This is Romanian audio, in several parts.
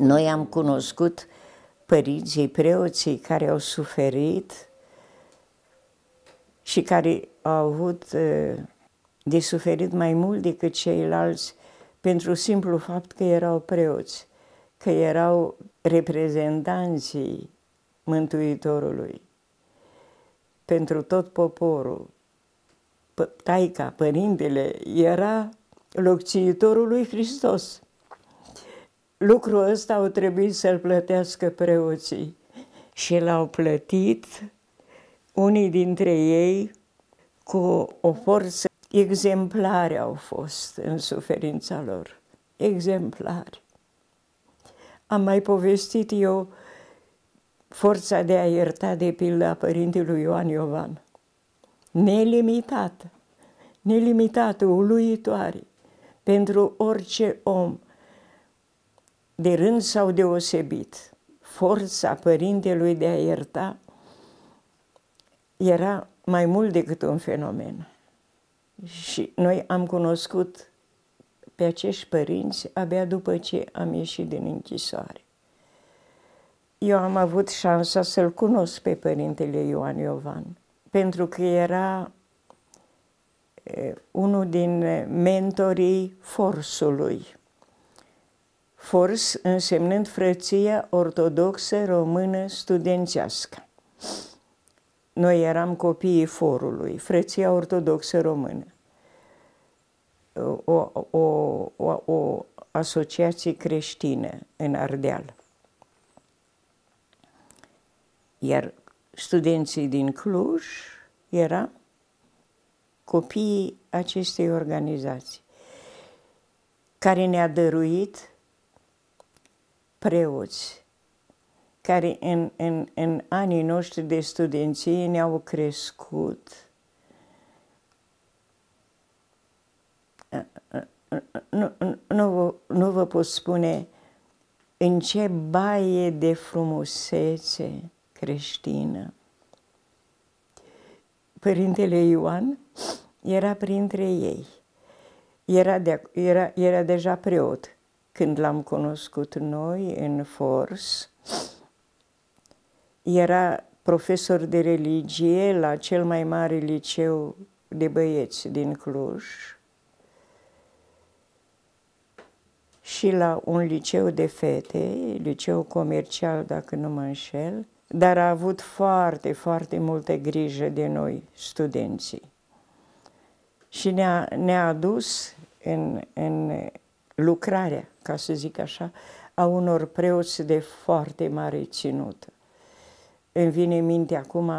Noi am cunoscut părinții, preoții care au suferit și care au avut de suferit mai mult decât ceilalți pentru simplu fapt că erau preoți, că erau reprezentanții Mântuitorului pentru tot poporul. Taica, părintele, era locțiitorul lui Hristos. Lucrul ăsta au trebuit să-l plătească preoții și l-au plătit unii dintre ei cu o forță exemplare au fost în suferința lor. Exemplari. Am mai povestit eu forța de a ierta de pildă a părintelui Ioan Iovan. Nelimitată, nelimitată, uluitoare pentru orice om de rând sau deosebit. Forța părintelui de a ierta era mai mult decât un fenomen. Și noi am cunoscut pe acești părinți abia după ce am ieșit din închisoare. Eu am avut șansa să-l cunosc pe părintele Ioan Iovan, pentru că era unul din mentorii forsului. Fors însemnând frăția ortodoxă română studențească. Noi eram copiii forului, frăția ortodoxă română. O, o, o, o asociație creștină în Ardeal. Iar studenții din Cluj erau copiii acestei organizații, care ne-a dăruit preoți, care în, în, în anii noștri de studenție ne-au crescut nu, nu, vă, nu vă pot spune în ce baie de frumusețe creștină. Părintele Ioan era printre ei. Era, de, era, era deja preot când l-am cunoscut noi în Fors. Era profesor de religie la cel mai mare liceu de băieți din Cluj și la un liceu de fete, liceu comercial, dacă nu mă înșel, dar a avut foarte, foarte multe grijă de noi, studenții. Și ne-a, ne-a adus în, în lucrarea, ca să zic așa, a unor preoți de foarte mare ținută. Îmi vine în minte acum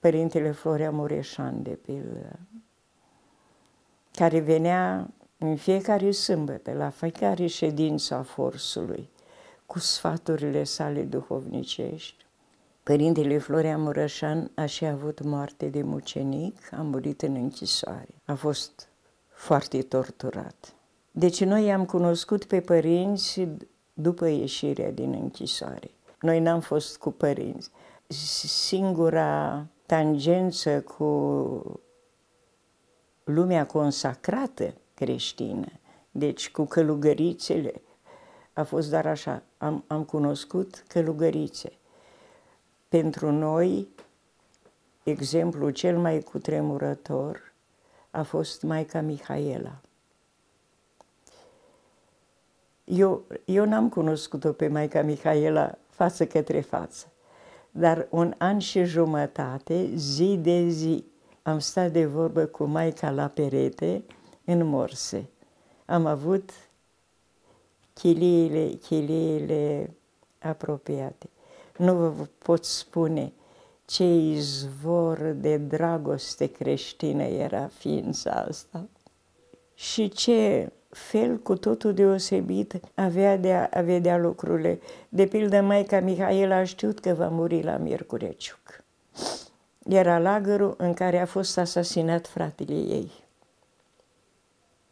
Părintele Florea Mureșan, de pildă, care venea în fiecare sâmbătă, la fiecare ședință a forsului, cu sfaturile sale duhovnicești. Părintele Florea Mureșan a și avut moarte de mucenic, a murit în închisoare. A fost foarte torturat. Deci noi am cunoscut pe părinți după ieșirea din închisoare. Noi n-am fost cu părinți. Singura tangență cu lumea consacrată creștină, deci cu călugărițele, a fost doar așa. Am, am cunoscut călugărițe. Pentru noi, exemplul cel mai cutremurător a fost Maica Mihaela. Eu, eu n-am cunoscut-o pe Maica Mihaela față către față, dar un an și jumătate, zi de zi, am stat de vorbă cu Maica la perete în morse. Am avut chiliile, chiliile apropiate. Nu vă pot spune ce izvor de dragoste creștină era ființa asta și ce fel cu totul deosebit avea de a, a vedea lucrurile. De pildă, Maica Mihaela a știut că va muri la Miercurea Ciuc. Era lagărul în care a fost asasinat fratele ei.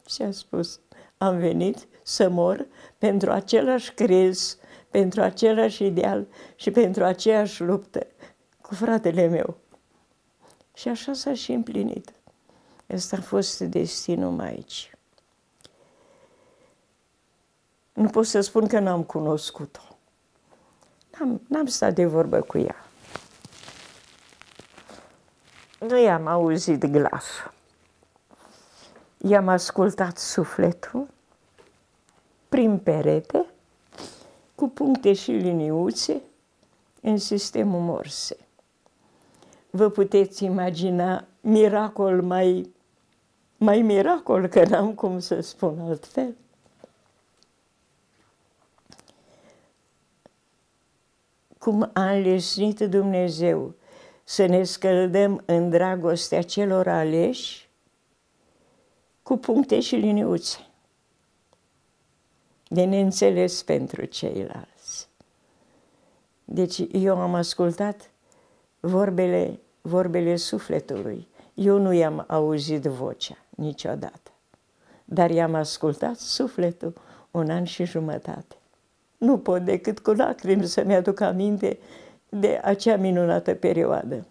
Și a spus, am venit să mor pentru același crez, pentru același ideal și pentru aceeași luptă cu fratele meu. Și așa s-a și împlinit. Ăsta a fost destinul Maicii. Nu pot să spun că n-am cunoscut-o. N-am, n-am stat de vorbă cu ea. Nu i-am auzit glasul. I-am ascultat sufletul prin perete, cu puncte și liniuțe, în sistemul Morse. Vă puteți imagina miracol mai, mai miracol, că n-am cum să spun altfel. Cum a înlesnit Dumnezeu să ne scăldăm în dragostea celor aleși cu puncte și liniuțe de neînțeles pentru ceilalți. Deci eu am ascultat vorbele, vorbele sufletului. Eu nu i-am auzit vocea niciodată, dar i-am ascultat sufletul un an și jumătate. Nu pot decât cu lacrimi să-mi aduc aminte de acea minunată perioadă.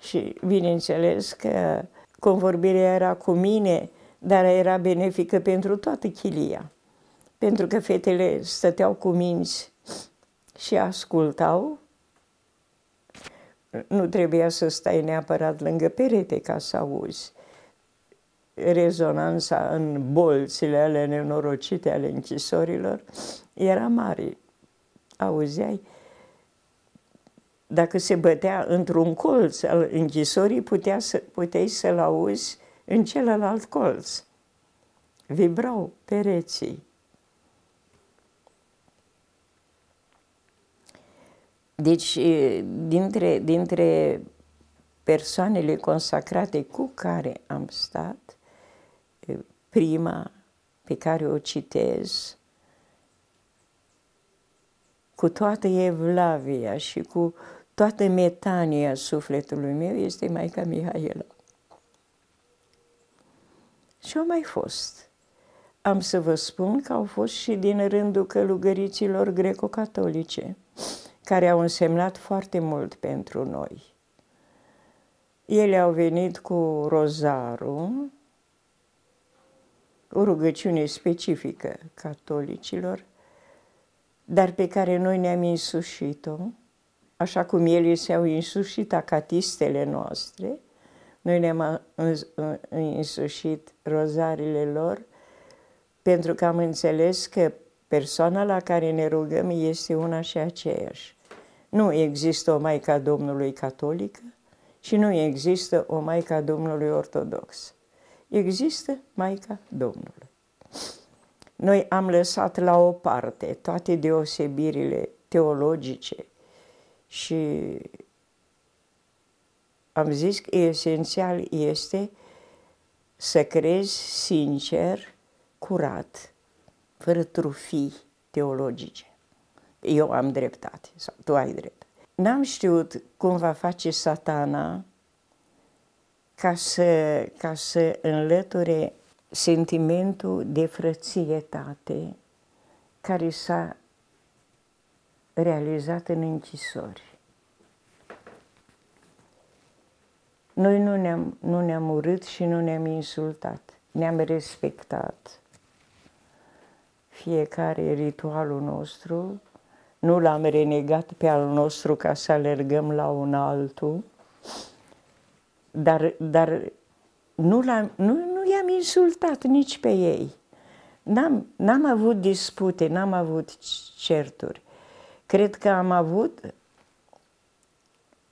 Și bineînțeles că convorbirea era cu mine, dar era benefică pentru toată chilia. Pentru că fetele stăteau cu minți și ascultau. Nu trebuia să stai neapărat lângă perete ca să auzi. Rezonanța în bolțile ale nenorocite ale închisorilor era mare. Auzeai? Dacă se bătea într-un colț al închisorii, putea să, puteai să-l auzi în celălalt colț. Vibrau pereții. Deci, dintre, dintre persoanele consacrate cu care am stat, prima pe care o citez, cu toată evlavia și cu toată metania sufletului meu, este Maica Mihaela. Și au mai fost. Am să vă spun că au fost și din rândul călugăriților greco-catolice care au însemnat foarte mult pentru noi. Ele au venit cu rozarul, o rugăciune specifică catolicilor, dar pe care noi ne-am însușit-o, așa cum ele se-au însușit acatistele noastre, noi ne-am însușit rozarele lor, pentru că am înțeles că persoana la care ne rugăm este una și aceeași. Nu există o Maica Domnului catolică și nu există o Maica Domnului ortodox. Există Maica Domnului. Noi am lăsat la o parte toate deosebirile teologice și am zis că esențial este să crezi sincer, curat, fără trufii teologice eu am dreptate sau tu ai dreptate. N-am știut cum va face satana ca să, ca să înlăture sentimentul de frățietate care s-a realizat în închisori. Noi nu ne-am, nu ne-am urât și nu ne-am insultat, ne-am respectat. Fiecare ritualul nostru nu l-am renegat pe al nostru ca să alergăm la un altul, dar, dar nu, nu, nu i-am insultat nici pe ei. N-am, n-am avut dispute, n-am avut certuri. Cred că am avut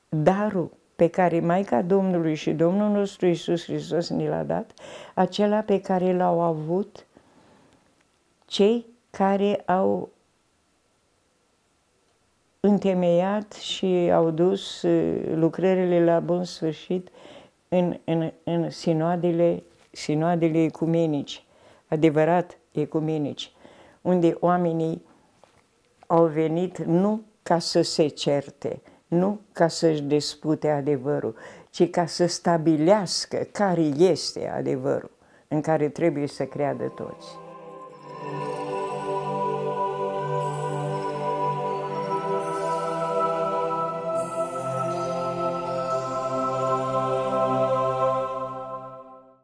darul pe care Maica Domnului și Domnul nostru Isus Hristos ni l-a dat, acela pe care l-au avut cei care au întemeiat și au dus uh, lucrările la bun sfârșit în, în, în sinoadele, sinoadele ecumenici, adevărat ecumenici, unde oamenii au venit nu ca să se certe, nu ca să-și dispute adevărul, ci ca să stabilească care este adevărul în care trebuie să creadă toți.